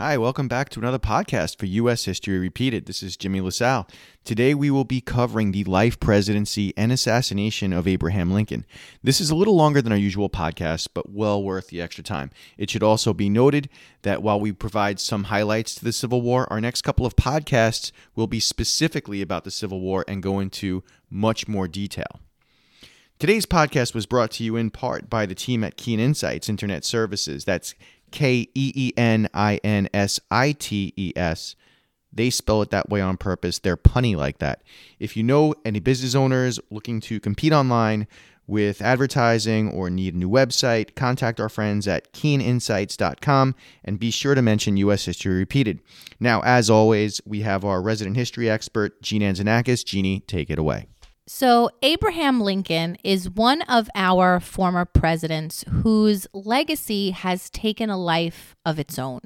Hi, welcome back to another podcast for U.S. History Repeated. This is Jimmy LaSalle. Today we will be covering the life, presidency, and assassination of Abraham Lincoln. This is a little longer than our usual podcast, but well worth the extra time. It should also be noted that while we provide some highlights to the Civil War, our next couple of podcasts will be specifically about the Civil War and go into much more detail. Today's podcast was brought to you in part by the team at Keen Insites Internet Services. That's K E E N I N S I T E S. They spell it that way on purpose. They're punny like that. If you know any business owners looking to compete online with advertising or need a new website, contact our friends at keeninsites.com and be sure to mention U.S. History Repeated. Now, as always, we have our resident history expert, Jean Anzanakis. Jeannie, take it away. So, Abraham Lincoln is one of our former presidents whose legacy has taken a life of its own.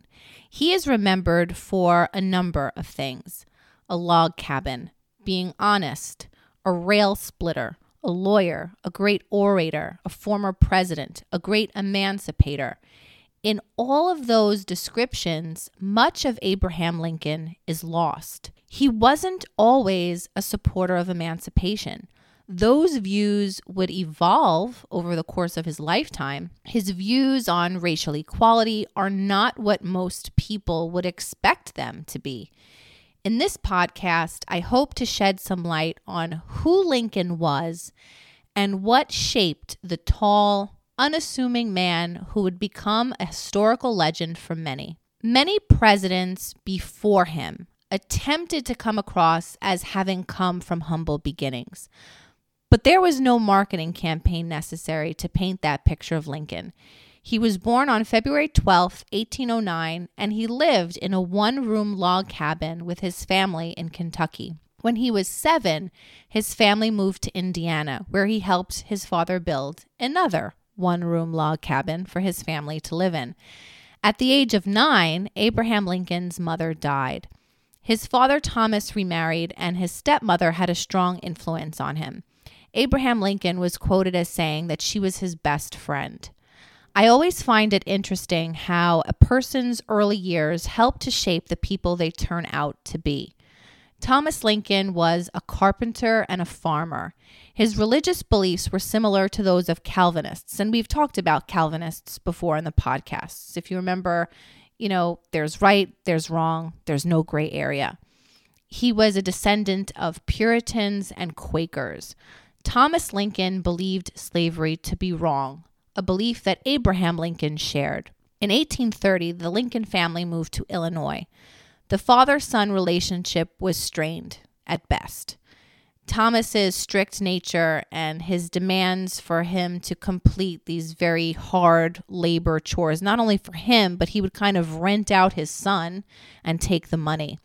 He is remembered for a number of things a log cabin, being honest, a rail splitter, a lawyer, a great orator, a former president, a great emancipator. In all of those descriptions, much of Abraham Lincoln is lost. He wasn't always a supporter of emancipation. Those views would evolve over the course of his lifetime. His views on racial equality are not what most people would expect them to be. In this podcast, I hope to shed some light on who Lincoln was and what shaped the tall, unassuming man who would become a historical legend for many. Many presidents before him attempted to come across as having come from humble beginnings. But there was no marketing campaign necessary to paint that picture of Lincoln. He was born on February 12, 1809, and he lived in a one room log cabin with his family in Kentucky. When he was seven, his family moved to Indiana, where he helped his father build another one room log cabin for his family to live in. At the age of nine, Abraham Lincoln's mother died. His father Thomas remarried, and his stepmother had a strong influence on him. Abraham Lincoln was quoted as saying that she was his best friend. I always find it interesting how a person's early years help to shape the people they turn out to be. Thomas Lincoln was a carpenter and a farmer. His religious beliefs were similar to those of Calvinists, and we've talked about Calvinists before in the podcasts. If you remember, you know, there's right, there's wrong, there's no gray area. He was a descendant of Puritans and Quakers. Thomas Lincoln believed slavery to be wrong, a belief that Abraham Lincoln shared. In 1830, the Lincoln family moved to Illinois. The father son relationship was strained at best. Thomas's strict nature and his demands for him to complete these very hard labor chores, not only for him, but he would kind of rent out his son and take the money.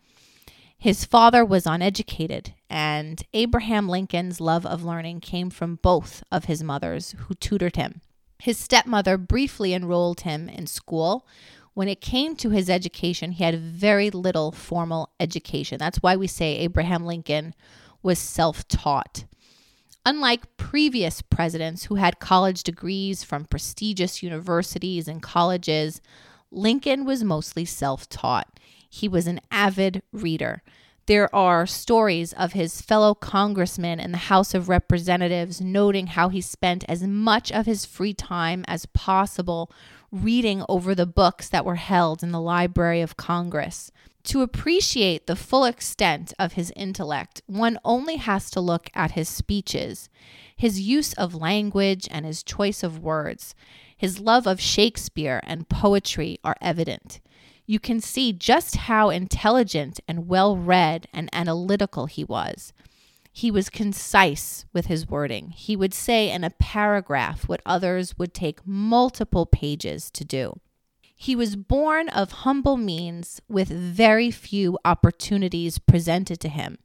His father was uneducated, and Abraham Lincoln's love of learning came from both of his mothers who tutored him. His stepmother briefly enrolled him in school. When it came to his education, he had very little formal education. That's why we say Abraham Lincoln was self taught. Unlike previous presidents who had college degrees from prestigious universities and colleges, Lincoln was mostly self taught. He was an avid reader. There are stories of his fellow congressmen in the House of Representatives noting how he spent as much of his free time as possible reading over the books that were held in the Library of Congress. To appreciate the full extent of his intellect, one only has to look at his speeches, his use of language, and his choice of words. His love of Shakespeare and poetry are evident. You can see just how intelligent and well read and analytical he was. He was concise with his wording. He would say in a paragraph what others would take multiple pages to do. He was born of humble means with very few opportunities presented to him.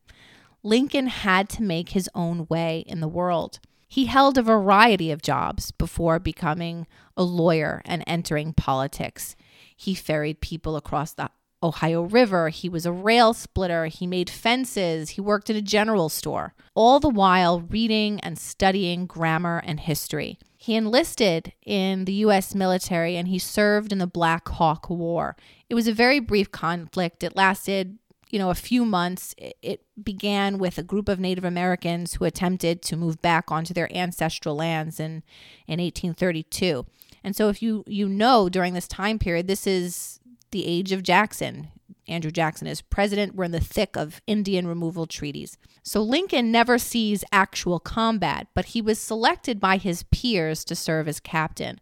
Lincoln had to make his own way in the world. He held a variety of jobs before becoming a lawyer and entering politics. He ferried people across the Ohio River, he was a rail splitter, he made fences, he worked at a general store, all the while reading and studying grammar and history. He enlisted in the U.S. military and he served in the Black Hawk War. It was a very brief conflict. It lasted, you know, a few months. It began with a group of Native Americans who attempted to move back onto their ancestral lands in, in 1832. And so, if you you know during this time period, this is the age of Jackson. Andrew Jackson is president. We're in the thick of Indian removal treaties. So Lincoln never sees actual combat, but he was selected by his peers to serve as captain.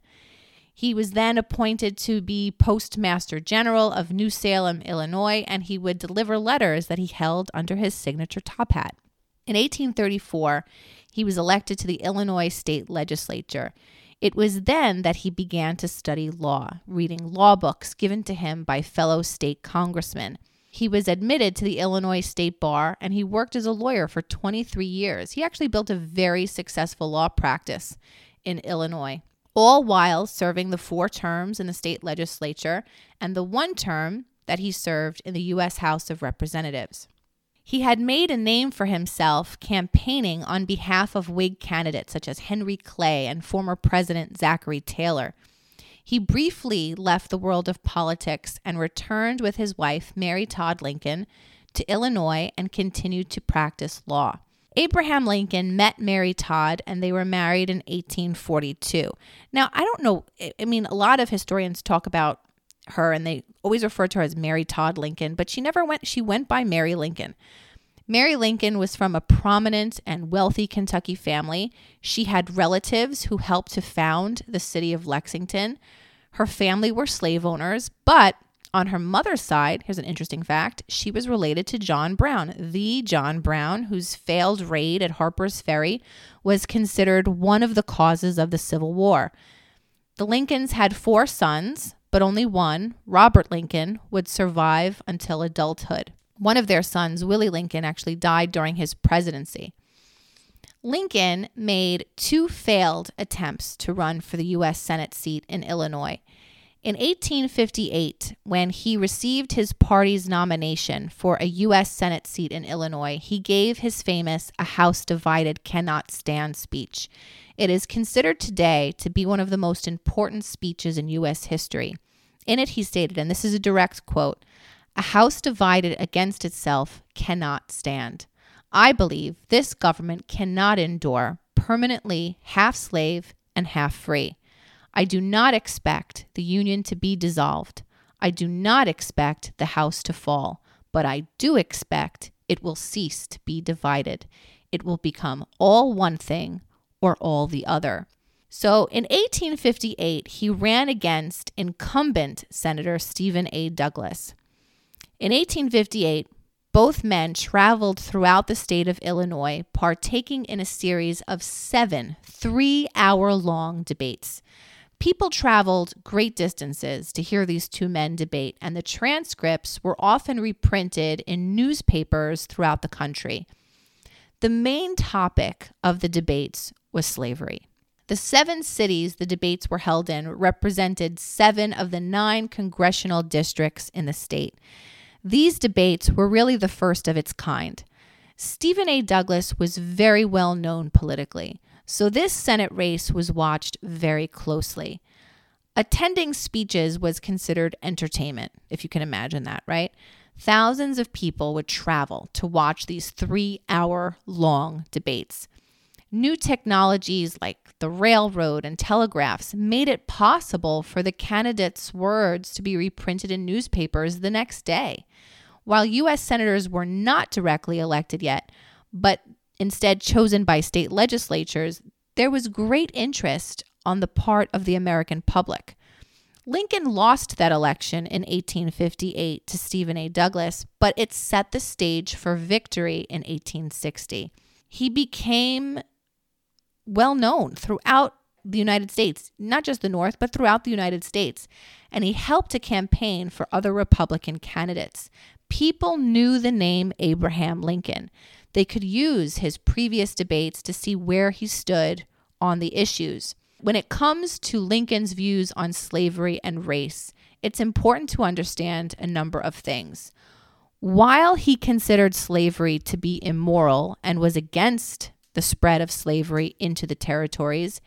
He was then appointed to be Postmaster General of New Salem, Illinois, and he would deliver letters that he held under his signature top hat. In 1834, he was elected to the Illinois state legislature. It was then that he began to study law, reading law books given to him by fellow state congressmen. He was admitted to the Illinois State Bar and he worked as a lawyer for 23 years. He actually built a very successful law practice in Illinois, all while serving the four terms in the state legislature and the one term that he served in the U.S. House of Representatives. He had made a name for himself campaigning on behalf of Whig candidates such as Henry Clay and former President Zachary Taylor. He briefly left the world of politics and returned with his wife, Mary Todd Lincoln, to Illinois and continued to practice law. Abraham Lincoln met Mary Todd and they were married in 1842. Now, I don't know, I mean, a lot of historians talk about her and they always refer to her as Mary Todd Lincoln, but she never went, she went by Mary Lincoln. Mary Lincoln was from a prominent and wealthy Kentucky family. She had relatives who helped to found the city of Lexington. Her family were slave owners, but on her mother's side, here's an interesting fact she was related to John Brown, the John Brown, whose failed raid at Harper's Ferry was considered one of the causes of the Civil War. The Lincolns had four sons, but only one, Robert Lincoln, would survive until adulthood. One of their sons, Willie Lincoln, actually died during his presidency. Lincoln made two failed attempts to run for the U.S. Senate seat in Illinois. In 1858, when he received his party's nomination for a U.S. Senate seat in Illinois, he gave his famous A House Divided Cannot Stand speech. It is considered today to be one of the most important speeches in U.S. history. In it, he stated, and this is a direct quote A house divided against itself cannot stand. I believe this government cannot endure permanently half slave and half free. I do not expect the Union to be dissolved. I do not expect the House to fall, but I do expect it will cease to be divided. It will become all one thing or all the other. So in 1858, he ran against incumbent Senator Stephen A. Douglas. In 1858, both men traveled throughout the state of Illinois, partaking in a series of seven three hour long debates. People traveled great distances to hear these two men debate, and the transcripts were often reprinted in newspapers throughout the country. The main topic of the debates was slavery. The seven cities the debates were held in represented seven of the nine congressional districts in the state. These debates were really the first of its kind. Stephen A. Douglas was very well known politically, so this Senate race was watched very closely. Attending speeches was considered entertainment, if you can imagine that, right? Thousands of people would travel to watch these three hour long debates. New technologies like the railroad and telegraphs made it possible for the candidates' words to be reprinted in newspapers the next day. While U.S. senators were not directly elected yet, but instead chosen by state legislatures, there was great interest on the part of the American public. Lincoln lost that election in 1858 to Stephen A. Douglas, but it set the stage for victory in 1860. He became well known throughout the United States, not just the North, but throughout the United States. And he helped to campaign for other Republican candidates. People knew the name Abraham Lincoln. They could use his previous debates to see where he stood on the issues. When it comes to Lincoln's views on slavery and race, it's important to understand a number of things. While he considered slavery to be immoral and was against the spread of slavery into the territories,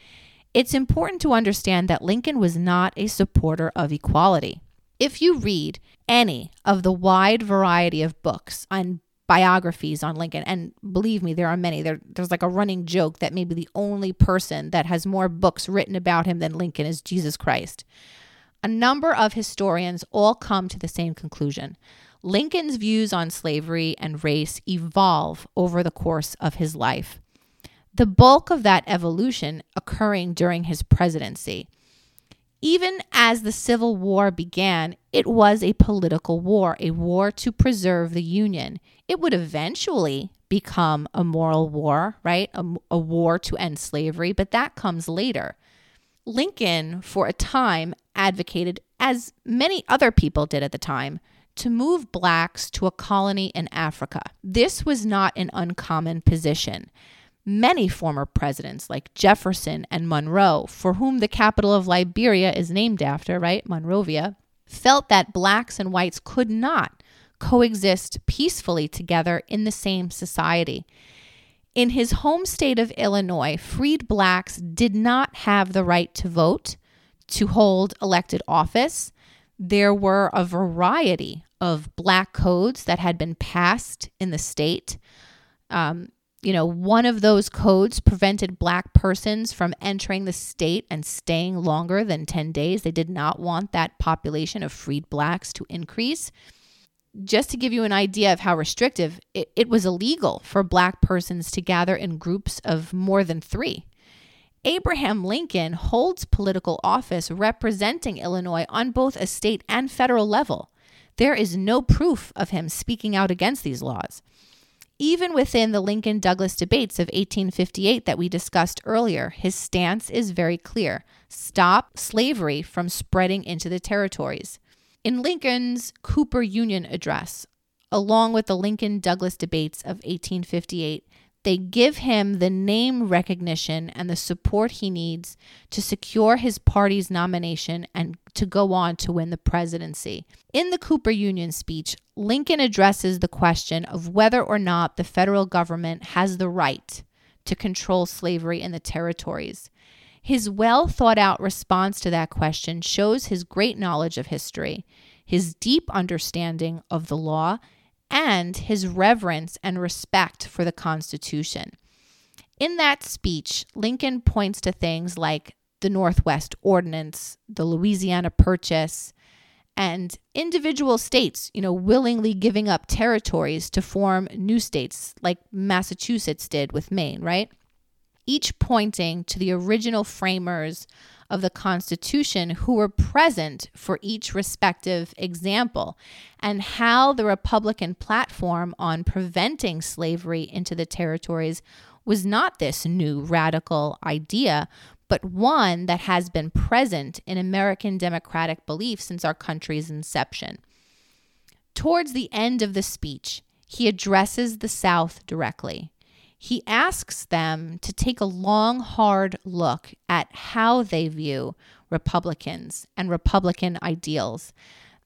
it's important to understand that Lincoln was not a supporter of equality. If you read any of the wide variety of books on biographies on Lincoln, and believe me, there are many. There, there's like a running joke that maybe the only person that has more books written about him than Lincoln is Jesus Christ. A number of historians all come to the same conclusion. Lincoln's views on slavery and race evolve over the course of his life. The bulk of that evolution occurring during his presidency. Even as the Civil War began, it was a political war, a war to preserve the Union. It would eventually become a moral war, right? A, a, war to end slavery, but that comes later. Lincoln, for a time, advocated, as many other people did at the time, to move blacks to a colony in Africa. This was not an uncommon position. Many former presidents, like Jefferson and Monroe, for whom the capital of Liberia is named after, right? Monrovia, felt that blacks and whites could not coexist peacefully together in the same society. In his home state of Illinois, freed blacks did not have the right to vote, to hold elected office. There were a variety of black codes that had been passed in the state. Um, you know, one of those codes prevented black persons from entering the state and staying longer than 10 days. They did not want that population of freed blacks to increase. Just to give you an idea of how restrictive, it, it was illegal for black persons to gather in groups of more than three. Abraham Lincoln holds political office representing Illinois on both a state and federal level. There is no proof of him speaking out against these laws even within the Lincoln Douglas debates of 1858 that we discussed earlier, his stance is very clear stop slavery from spreading into the territories. In Lincoln's Cooper Union address, along with the Lincoln Douglas debates of 1858, they give him the name recognition and the support he needs to secure his party's nomination and to go on to win the presidency. In the Cooper Union speech, Lincoln addresses the question of whether or not the federal government has the right to control slavery in the territories. His well thought out response to that question shows his great knowledge of history, his deep understanding of the law, and his reverence and respect for the Constitution. In that speech, Lincoln points to things like the Northwest Ordinance, the Louisiana Purchase, and individual states, you know, willingly giving up territories to form new states like Massachusetts did with Maine, right? Each pointing to the original framers of the Constitution who were present for each respective example, and how the Republican platform on preventing slavery into the territories was not this new radical idea, but one that has been present in American democratic belief since our country's inception. Towards the end of the speech, he addresses the South directly he asks them to take a long, hard look at how they view Republicans and Republican ideals,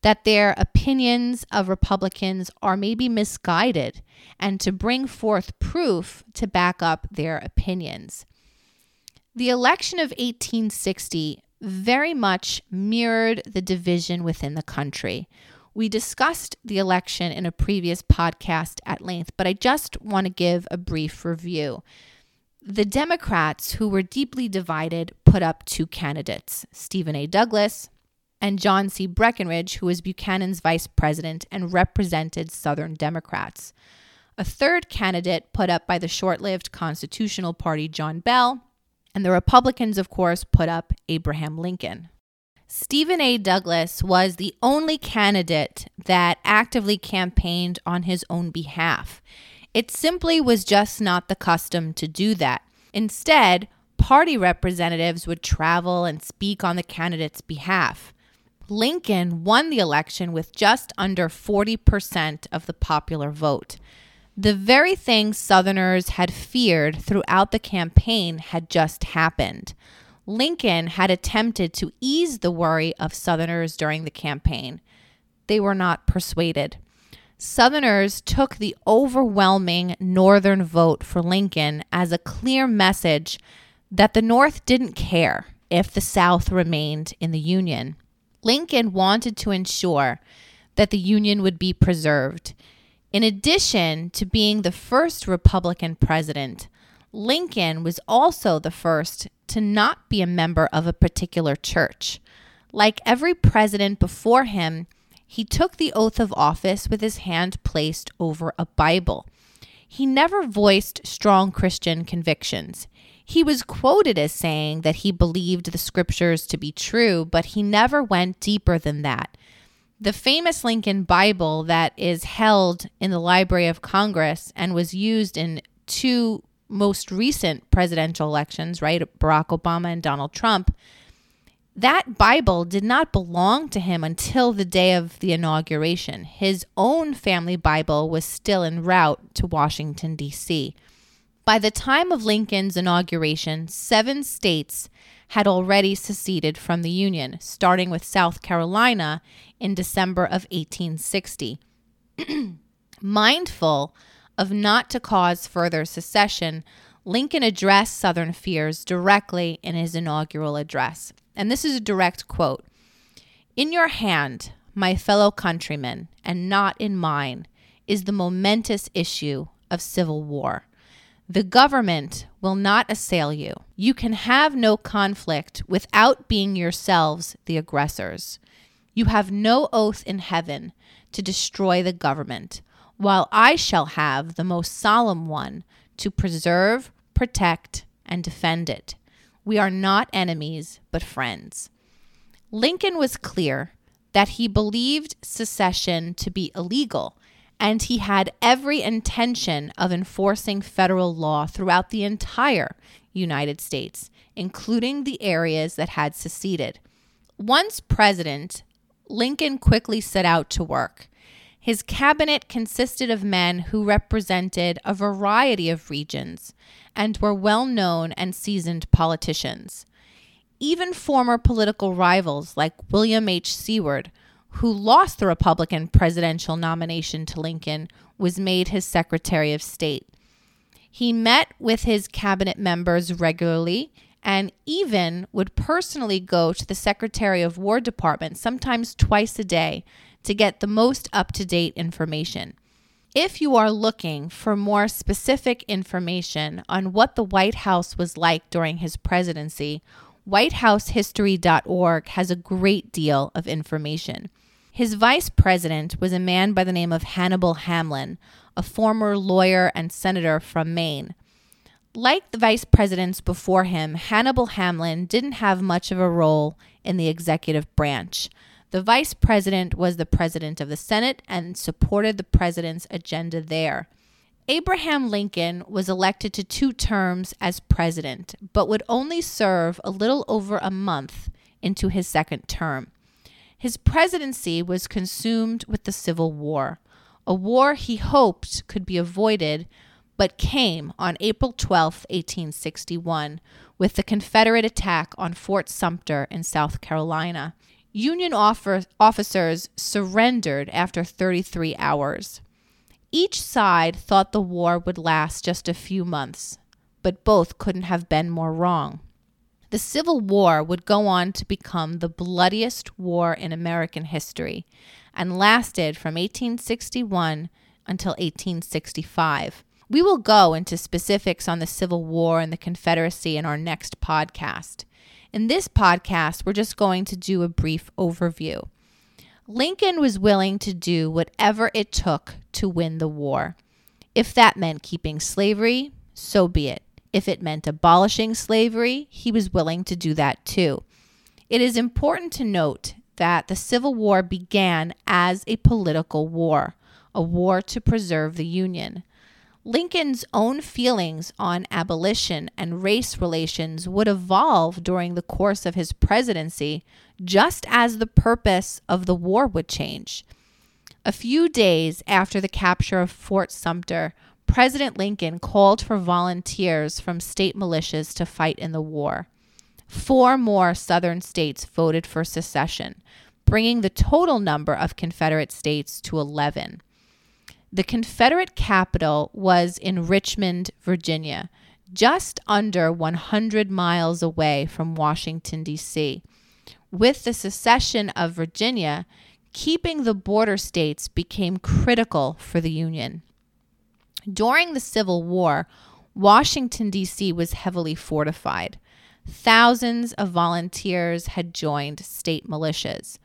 that their opinions of Republicans are maybe misguided, and to bring forth proof to back up their opinions. The election of 1860 very much mirrored the division within the country we discussed the election in a previous podcast at length, but I just want to give a brief review. The Democrats, who were deeply divided, put up two candidates Stephen A. Douglas and John C. Breckinridge, who was Buchanan's vice president and represented Southern Democrats. A third candidate put up by the short lived Constitutional Party, John Bell, and the Republicans, of course, put up Abraham Lincoln. Stephen A. Douglas was the only candidate that actively campaigned on his own behalf. It simply was just not the custom to do that. Instead, party representatives would travel and speak on the candidate's behalf. Lincoln won the election with just under 40% of the popular vote. The very thing Southerners had feared throughout the campaign had just happened. Lincoln had attempted to ease the worry of Southerners during the campaign. They were not persuaded. Southerners took the overwhelming Northern vote for Lincoln as a clear message that the North didn't care if the South remained in the Union. Lincoln wanted to ensure that the Union would be preserved. In addition to being the first Republican president, Lincoln was also the first to not be a member of a particular church. Like every president before him, he took the oath of office with his hand placed over a Bible. He never voiced strong Christian convictions. He was quoted as saying that he believed the scriptures to be true, but he never went deeper than that. The famous Lincoln Bible that is held in the Library of Congress and was used in two most recent presidential elections, right? Barack Obama and Donald Trump that Bible did not belong to him until the day of the inauguration. His own family Bible was still en route to Washington, D.C. By the time of Lincoln's inauguration, seven states had already seceded from the Union, starting with South Carolina in December of 1860. Mindful of not to cause further secession, Lincoln addressed Southern fears directly in his inaugural address. And this is a direct quote In your hand, my fellow countrymen, and not in mine, is the momentous issue of civil war. The government will not assail you. You can have no conflict without being yourselves the aggressors. You have no oath in heaven to destroy the government, while I shall have the most solemn one to preserve, protect, and defend it. We are not enemies, but friends. Lincoln was clear that he believed secession to be illegal, and he had every intention of enforcing federal law throughout the entire United States, including the areas that had seceded. Once president, Lincoln quickly set out to work. His cabinet consisted of men who represented a variety of regions and were well known and seasoned politicians. Even former political rivals like William H. Seward, who lost the Republican presidential nomination to Lincoln, was made his Secretary of State. He met with his cabinet members regularly and even would personally go to the Secretary of War Department sometimes twice a day to get the most up to date information. If you are looking for more specific information on what the White House was like during his presidency, WhiteHouseHistory.org has a great deal of information. His vice president was a man by the name of Hannibal Hamlin, a former lawyer and senator from Maine. Like the vice presidents before him, Hannibal Hamlin didn't have much of a role in the executive branch. The vice president was the president of the Senate and supported the president's agenda there. Abraham Lincoln was elected to two terms as president, but would only serve a little over a month into his second term. His presidency was consumed with the Civil War, a war he hoped could be avoided, but came on April 12, 1861, with the Confederate attack on Fort Sumter in South Carolina. Union officers surrendered after 33 hours. Each side thought the war would last just a few months, but both couldn't have been more wrong. The Civil War would go on to become the bloodiest war in American history and lasted from 1861 until 1865. We will go into specifics on the Civil War and the Confederacy in our next podcast. In this podcast, we're just going to do a brief overview. Lincoln was willing to do whatever it took to win the war. If that meant keeping slavery, so be it. If it meant abolishing slavery, he was willing to do that too. It is important to note that the Civil War began as a political war, a war to preserve the Union. Lincoln's own feelings on abolition and race relations would evolve during the course of his presidency, just as the purpose of the war would change. A few days after the capture of Fort Sumter, President Lincoln called for volunteers from state militias to fight in the war. Four more Southern states voted for secession, bringing the total number of Confederate states to 11. The Confederate capital was in Richmond, Virginia, just under 100 miles away from Washington, D.C. With the secession of Virginia, keeping the border states became critical for the Union. During the Civil War, Washington, D.C. was heavily fortified. Thousands of volunteers had joined state militias.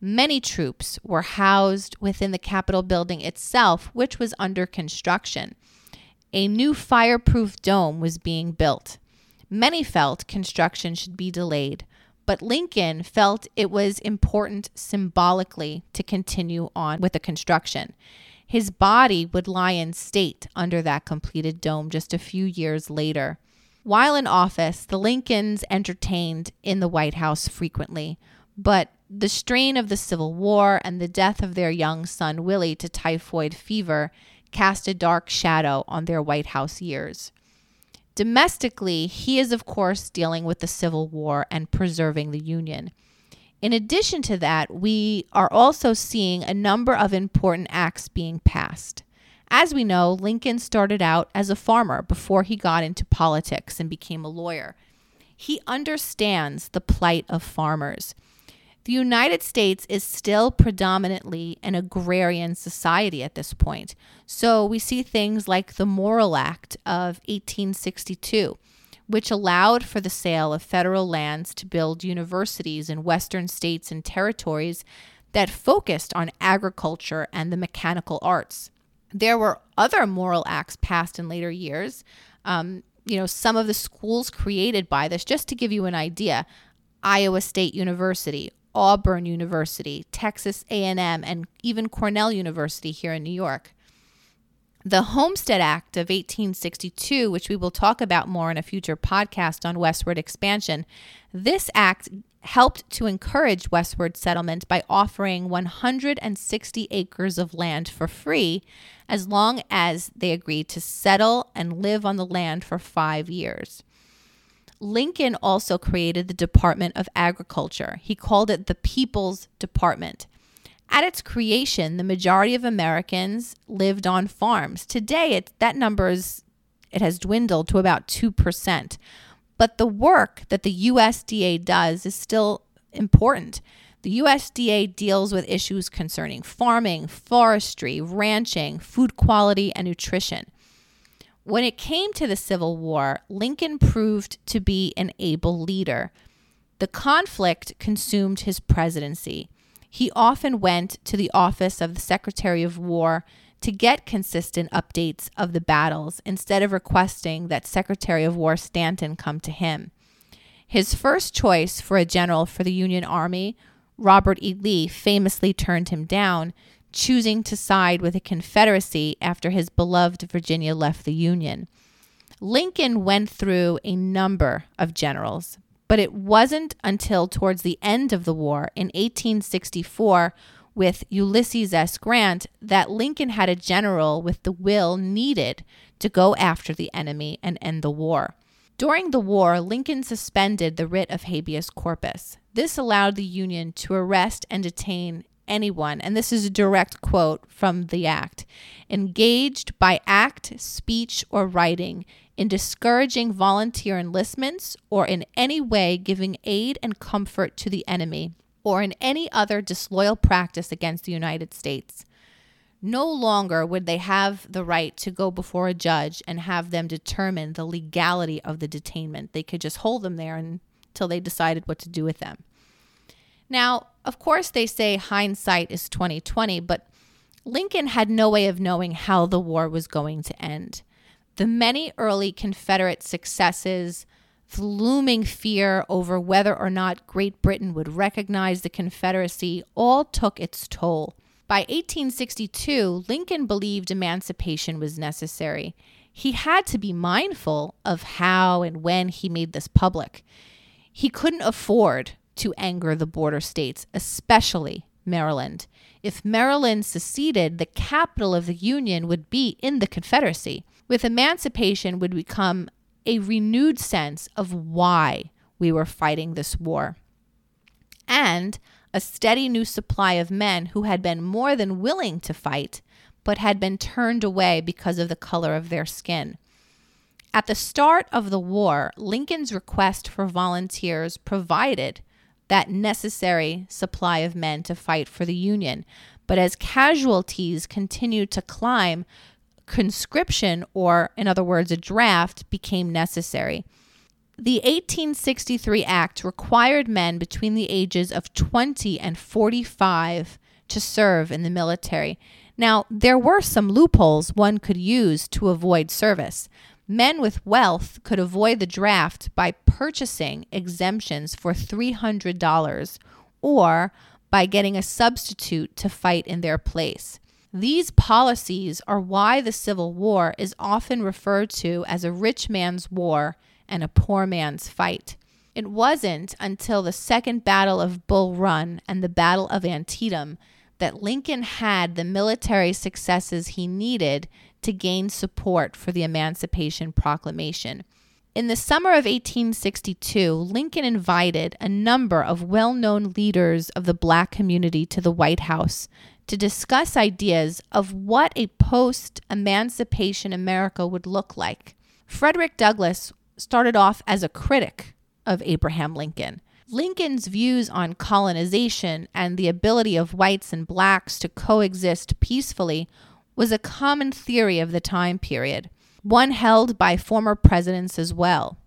Many troops were housed within the Capitol building itself, which was under construction. A new fireproof dome was being built. Many felt construction should be delayed, but Lincoln felt it was important symbolically to continue on with the construction. His body would lie in state under that completed dome just a few years later. While in office, the Lincolns entertained in the White House frequently, but the strain of the Civil War and the death of their young son Willie to typhoid fever cast a dark shadow on their White House years. Domestically, he is, of course, dealing with the Civil War and preserving the Union. In addition to that, we are also seeing a number of important acts being passed. As we know, Lincoln started out as a farmer before he got into politics and became a lawyer. He understands the plight of farmers. The United States is still predominantly an agrarian society at this point. So we see things like the Morrill Act of 1862, which allowed for the sale of federal lands to build universities in western states and territories that focused on agriculture and the mechanical arts. There were other Morrill acts passed in later years. Um, you know, some of the schools created by this, just to give you an idea, Iowa State University, Auburn University, Texas A&M, and even Cornell University here in New York. The Homestead Act of 1862, which we will talk about more in a future podcast on westward expansion, this act helped to encourage westward settlement by offering 160 acres of land for free as long as they agreed to settle and live on the land for five years. Lincoln also created the Department of Agriculture. He called it the People's Department. At its creation, the majority of Americans lived on farms. Today, it, that number is, it has dwindled to about 2%. But the work that the USDA does is still important. The USDA deals with issues concerning farming, forestry, ranching, food quality, and nutrition. When it came to the Civil War, Lincoln proved to be an able leader. The conflict consumed his presidency. He often went to the office of the Secretary of War to get consistent updates of the battles instead of requesting that Secretary of War Stanton come to him. His first choice for a general for the Union Army, Robert E. Lee, famously turned him down choosing to side with the Confederacy after his beloved Virginia left the Union. Lincoln went through a number of generals, but it wasn't until towards the end of the war in 1864 with Ulysses S. Grant that Lincoln had a general with the will needed to go after the enemy and end the war. During the war, Lincoln suspended the writ of habeas corpus. This allowed the Union to arrest and detain anyone, and this is a direct quote from the act, engaged by act, speech, or writing in discouraging volunteer enlistments or in any way giving aid and comfort to the enemy or in any other disloyal practice against the United States. No longer would they have the right to go before a judge and have them determine the legality of the detainment. They could just hold them there until they decided what to do with them. Now, of course, they say hindsight is 2020, but Lincoln had no way of knowing how the war was going to end. The many early Confederate successes, the looming fear over whether or not Great Britain would recognize the Confederacy, all took its toll. By 1862, Lincoln believed emancipation was necessary. He had to be mindful of how and when he made this public. He couldn't afford to anger the border states, especially Maryland. If Maryland seceded, the capital of the Union would be in the Confederacy. With emancipation would become a renewed sense of why we were fighting this war. And a steady new supply of men who had been more than willing to fight, but had been turned away because of the color of their skin. At the start of the war, Lincoln's request for volunteers provided that necessary supply of men to fight for the Union. But as casualties continued to climb, conscription, or in other words, a draft, became necessary. The 1863 Act required men between the ages of 20 and 45 to serve in the military. Now, there were some loopholes one could use to avoid service. Men with wealth could avoid the draft by purchasing exemptions for $300 or by getting a substitute to fight in their place. These policies are why the Civil War is often referred to as a rich man's war and a poor man's fight. It wasn't until the Second Battle of Bull Run and the Battle of Antietam that Lincoln had the military successes he needed to gain support for the Emancipation Proclamation. In the summer of 1862, Lincoln invited a number of well known leaders of the black community to the White House to discuss ideas of what a post emancipation America would look like. Frederick Douglass started off as a critic of Abraham Lincoln. Lincoln's views on colonization and the ability of whites and blacks to coexist peacefully was a common theory of the time period, one held by former presidents as well.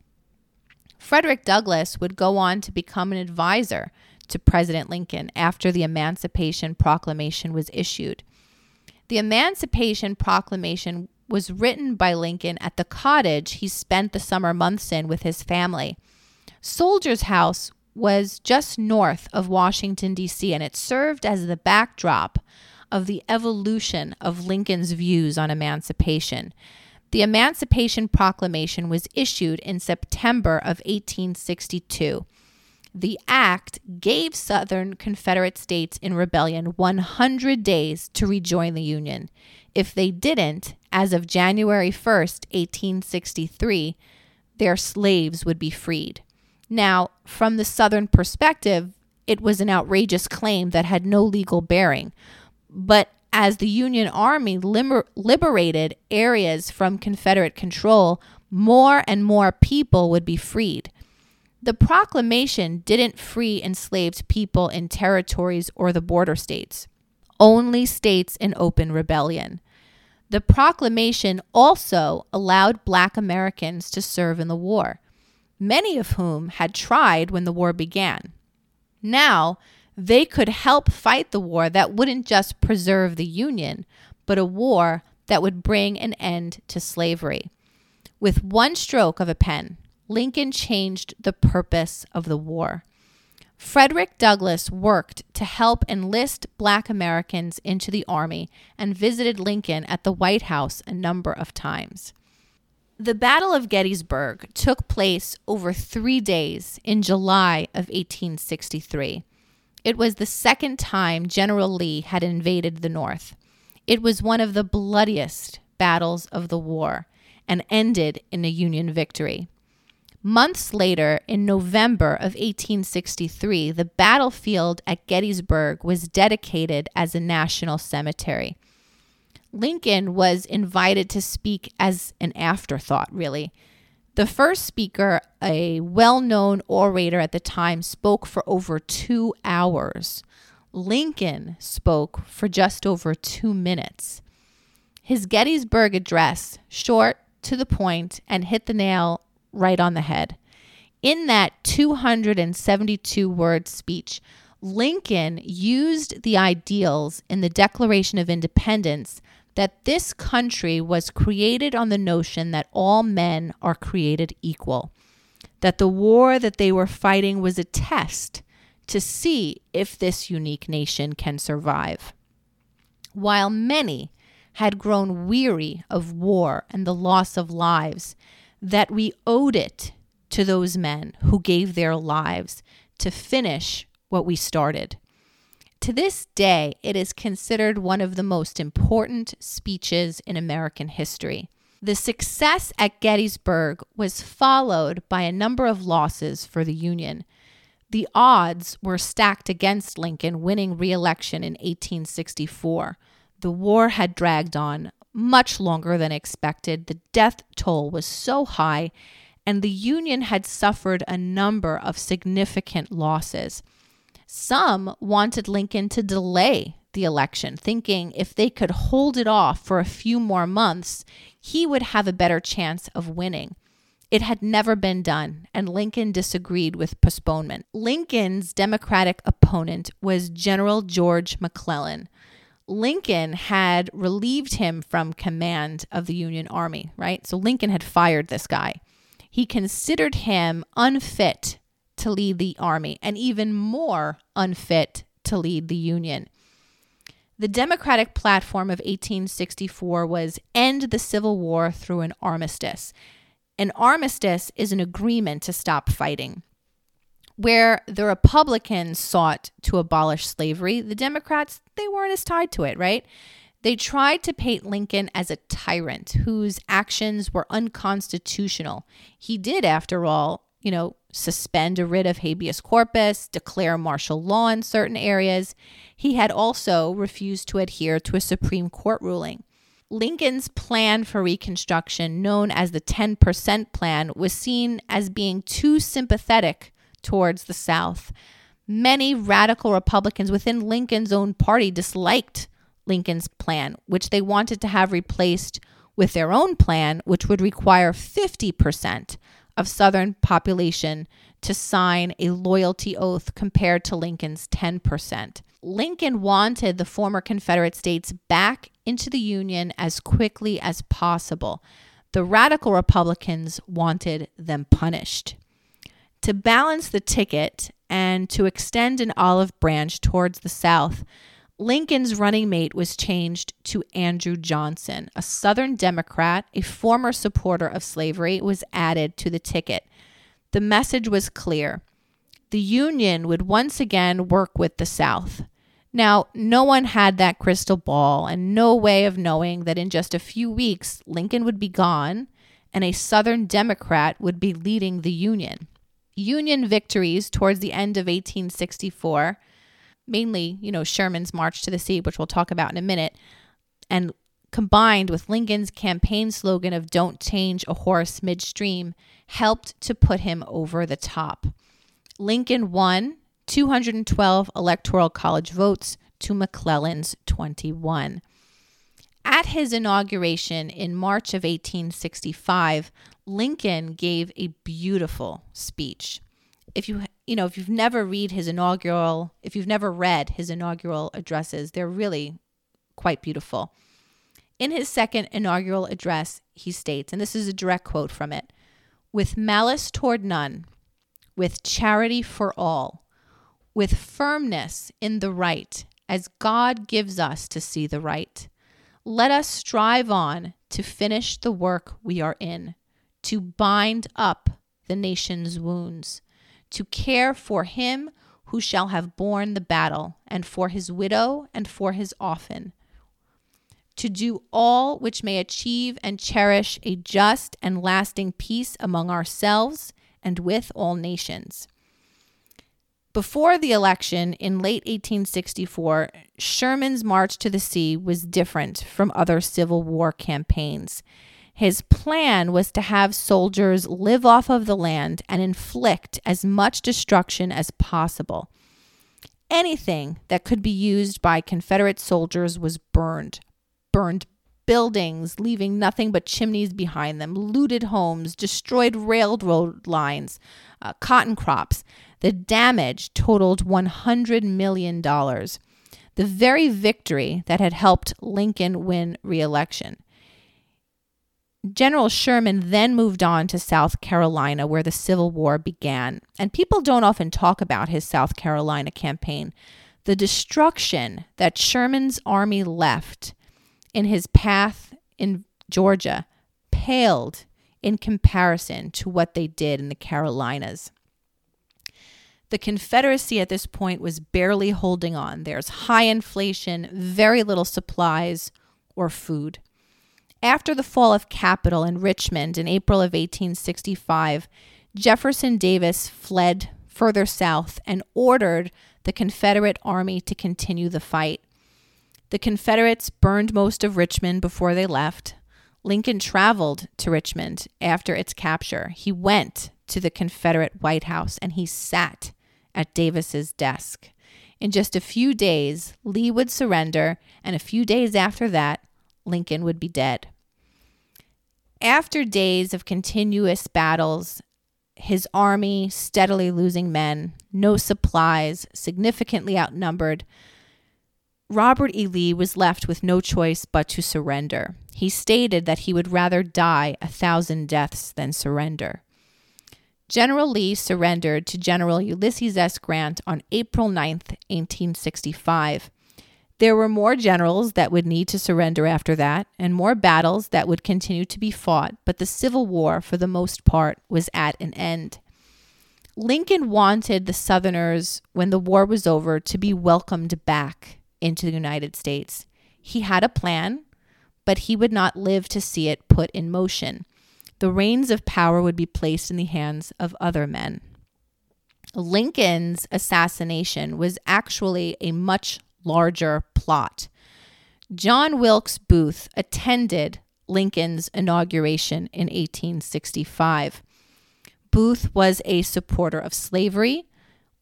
Frederick Douglass would go on to become an advisor to President Lincoln after the Emancipation Proclamation was issued. The Emancipation Proclamation was written by Lincoln at the cottage he spent the summer months in with his family. Soldiers House was just north of Washington, D.C., and it served as the backdrop of the evolution of Lincoln's views on emancipation. The Emancipation Proclamation was issued in September of 1862. The act gave Southern Confederate states in rebellion 100 days to rejoin the Union. If they didn't, as of January 1st, 1863, their slaves would be freed. Now, from the Southern perspective, it was an outrageous claim that had no legal bearing. But as the Union Army liber- liberated areas from Confederate control, more and more people would be freed. The proclamation didn't free enslaved people in territories or the border states, only states in open rebellion. The proclamation also allowed black Americans to serve in the war many of whom had tried when the war began. Now, they could help fight the war that wouldn't just preserve the Union, but a war that would bring an end to slavery. With one stroke of a pen, Lincoln changed the purpose of the war. Frederick Douglass worked to help enlist black Americans into the Army and visited Lincoln at the White House a number of times. The Battle of Gettysburg took place over three days in July of 1863. It was the second time General Lee had invaded the North. It was one of the bloodiest battles of the war and ended in a Union victory. Months later, in November of 1863, the battlefield at Gettysburg was dedicated as a national cemetery. Lincoln was invited to speak as an afterthought, really. The first speaker, a well known orator at the time, spoke for over two hours. Lincoln spoke for just over two minutes. His Gettysburg address, short, to the point, and hit the nail right on the head. In that 272 word speech, Lincoln used the ideals in the Declaration of Independence that this country was created on the notion that all men are created equal, that the war that they were fighting was a test to see if this unique nation can survive. While many had grown weary of war and the loss of lives, that we owed it to those men who gave their lives to finish what we started. To this day, it is considered one of the most important speeches in American history. The success at Gettysburg was followed by a number of losses for the Union. The odds were stacked against Lincoln winning re election in 1864. The war had dragged on much longer than expected. The death toll was so high, and the Union had suffered a number of significant losses. Some wanted Lincoln to delay the election, thinking if they could hold it off for a few more months, he would have a better chance of winning. It had never been done, and Lincoln disagreed with postponement. Lincoln's Democratic opponent was General George McClellan. Lincoln had relieved him from command of the Union Army, right? So Lincoln had fired this guy. He considered him unfit to lead the army and even more unfit to lead the Union. The Democratic platform of 1864 was end the Civil War through an armistice. An armistice is an agreement to stop fighting. Where the Republicans sought to abolish slavery, the Democrats, they weren't as tied to it, right? They tried to paint Lincoln as a tyrant whose actions were unconstitutional. He did, after all, you know, suspend a writ of habeas corpus, declare martial law in certain areas. He had also refused to adhere to a Supreme Court ruling. Lincoln's plan for Reconstruction, known as the 10% plan, was seen as being too sympathetic towards the South. Many radical Republicans within Lincoln's own party disliked Lincoln's plan, which they wanted to have replaced with their own plan, which would require 50% of Southern population to sign a loyalty oath compared to Lincoln's 10%. Lincoln wanted the former Confederate states back into the Union as quickly as possible. The radical Republicans wanted them punished. To balance the ticket and to extend an olive branch towards the South, Lincoln's running mate was changed to Andrew Johnson, a Southern Democrat, a former supporter of slavery, was added to the ticket. The message was clear. The Union would once again work with the South. Now, no one had that crystal ball and no way of knowing that in just a few weeks Lincoln would be gone and a Southern Democrat would be leading the Union. Union victories towards the end of 1864 mainly, you know, Sherman's March to the Sea, which we'll talk about in a minute, and combined with Lincoln's campaign slogan of Don't Change a Horse Midstream, helped to put him over the top. Lincoln won 212 Electoral College votes to McClellan's 21. At his inauguration in March of 1865, Lincoln gave a beautiful speech. If you you know, if you've never read his inaugural, if you've never read his inaugural addresses, they're really quite beautiful. In his second inaugural address, he states, and this is a direct quote from it with malice toward none, with charity for all, with firmness in the right, as God gives us to see the right. Let us strive on to finish the work we are in, to bind up the nation's wounds to care for him who shall have borne the battle, and for his widow, and for his orphan, to do all which may achieve and cherish a just and lasting peace among ourselves and with all nations. Before the election in late 1864, Sherman's march to the sea was different from other Civil War campaigns. His plan was to have soldiers live off of the land and inflict as much destruction as possible. Anything that could be used by Confederate soldiers was burned. Burned buildings, leaving nothing but chimneys behind them, looted homes, destroyed railroad lines, uh, cotton crops. The damage totaled $100 million. The very victory that had helped Lincoln win re election. General Sherman then moved on to South Carolina, where the Civil War began. And people don't often talk about his South Carolina campaign. The destruction that Sherman's army left in his path in Georgia paled in comparison to what they did in the Carolinas. The Confederacy at this point was barely holding on. There's high inflation, very little supplies or food. After the fall of capital in Richmond in April of 1865, Jefferson Davis fled further south and ordered the Confederate Army to continue the fight. The Confederates burned most of Richmond before they left. Lincoln traveled to Richmond after its capture. He went to the Confederate White House and he sat at Davis's desk. In just a few days, Lee would surrender, and a few days after that, Lincoln would be dead. After days of continuous battles, his army steadily losing men, no supplies, significantly outnumbered, Robert E. Lee was left with no choice but to surrender. He stated that he would rather die a thousand deaths than surrender. General Lee surrendered to General Ulysses S. Grant on April 9, 1865. There were more generals that would need to surrender after that, and more battles that would continue to be fought, but the Civil War, for the most part, was at an end. Lincoln wanted the Southerners, when the war was over, to be welcomed back into the United States. He had a plan, but he would not live to see it put in motion the reins of power would be placed in the hands of other men. Lincoln's assassination was actually a much larger plot. John Wilkes Booth attended Lincoln's inauguration in 1865. Booth was a supporter of slavery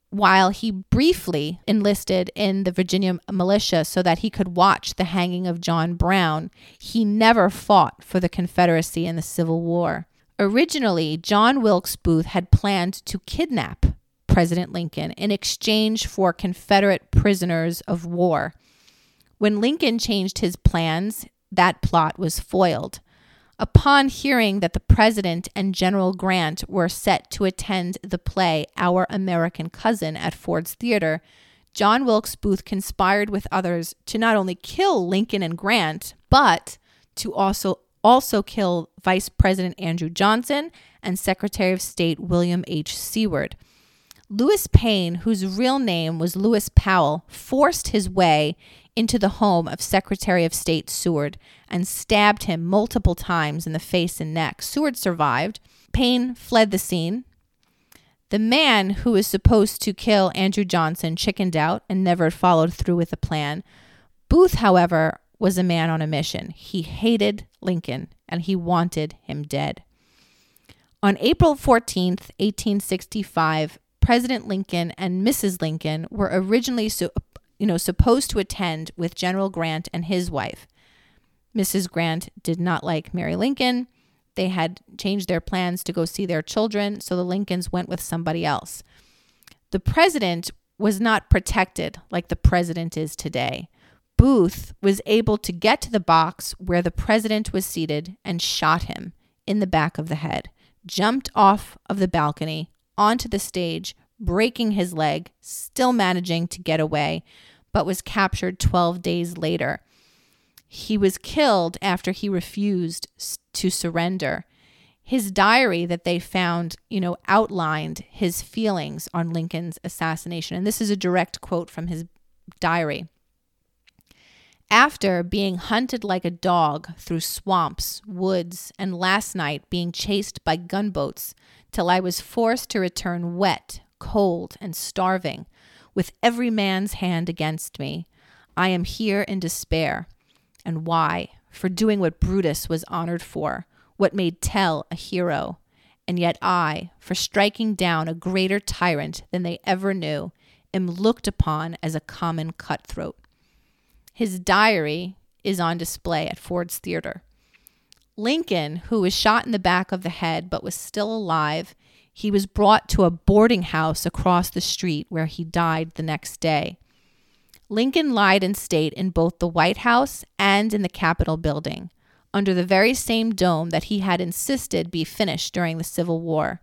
while he briefly enlisted in the Virginia militia so that he could watch the hanging of John Brown, he never fought for the Confederacy in the Civil War. Originally, John Wilkes Booth had planned to kidnap President Lincoln in exchange for Confederate prisoners of war. When Lincoln changed his plans, that plot was foiled. Upon hearing that the president and General Grant were set to attend the play Our American Cousin at Ford's Theater, John Wilkes Booth conspired with others to not only kill Lincoln and Grant, but to also also kill Vice President Andrew Johnson and Secretary of State William H. Seward. Lewis Payne, whose real name was Lewis Powell, forced his way into the home of Secretary of State Seward and stabbed him multiple times in the face and neck. Seward survived. Payne fled the scene. The man who was supposed to kill Andrew Johnson chickened out and never followed through with the plan. Booth, however, was a man on a mission. He hated Lincoln and he wanted him dead. On April 14th, 1865, President Lincoln and Mrs. Lincoln were originally you know, supposed to attend with General Grant and his wife. Mrs. Grant did not like Mary Lincoln. They had changed their plans to go see their children, so the Lincolns went with somebody else. The president was not protected like the president is today. Booth was able to get to the box where the president was seated and shot him in the back of the head, jumped off of the balcony onto the stage, breaking his leg, still managing to get away, but was captured 12 days later. He was killed after he refused to surrender. His diary that they found, you know, outlined his feelings on Lincoln's assassination. And this is a direct quote from his diary. After being hunted like a dog through swamps, woods, and last night being chased by gunboats till I was forced to return wet, cold, and starving, with every man's hand against me. I am here in despair. And why? For doing what Brutus was honored for, what made Tell a hero. And yet I, for striking down a greater tyrant than they ever knew, am looked upon as a common cutthroat. His diary is on display at Ford's Theater. Lincoln, who was shot in the back of the head but was still alive, he was brought to a boarding house across the street where he died the next day. Lincoln lied in state in both the White House and in the Capitol building, under the very same dome that he had insisted be finished during the Civil War.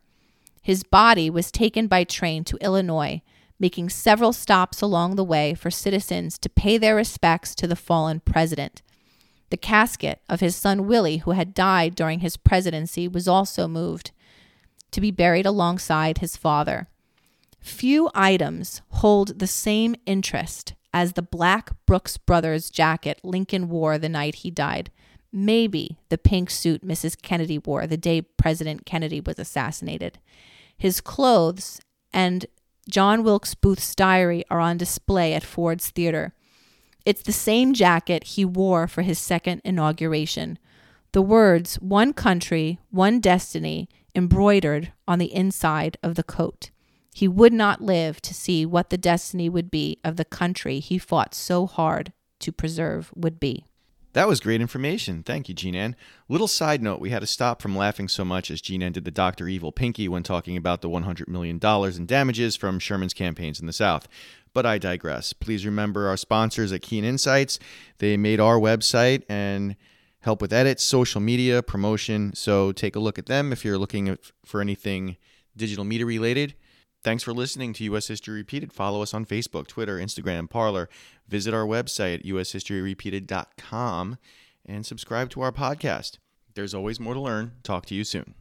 His body was taken by train to Illinois, making several stops along the way for citizens to pay their respects to the fallen president. The casket of his son Willie, who had died during his presidency, was also moved to be buried alongside his father. Few items hold the same interest as the black Brooks Brothers jacket Lincoln wore the night he died. maybe the pink suit Mrs. Kennedy wore the day President Kennedy was assassinated. His clothes and John Wilkes Booth's diary are on display at Ford's Theater. It's the same jacket he wore for his second inauguration. The words, one country, one destiny, embroidered on the inside of the coat. He would not live to see what the destiny would be of the country he fought so hard to preserve would be. That was great information. Thank you, Jean Ann. Little side note we had to stop from laughing so much as Jean Ann did the Dr. Evil Pinky when talking about the $100 million in damages from Sherman's campaigns in the South. But I digress. Please remember our sponsors at Keen Insites. They made our website and help with edits, social media, promotion. So take a look at them if you're looking for anything digital media related. Thanks for listening to U.S. History Repeated. Follow us on Facebook, Twitter, Instagram, Parler. Visit our website at ushistoryrepeated.com and subscribe to our podcast. There's always more to learn. Talk to you soon.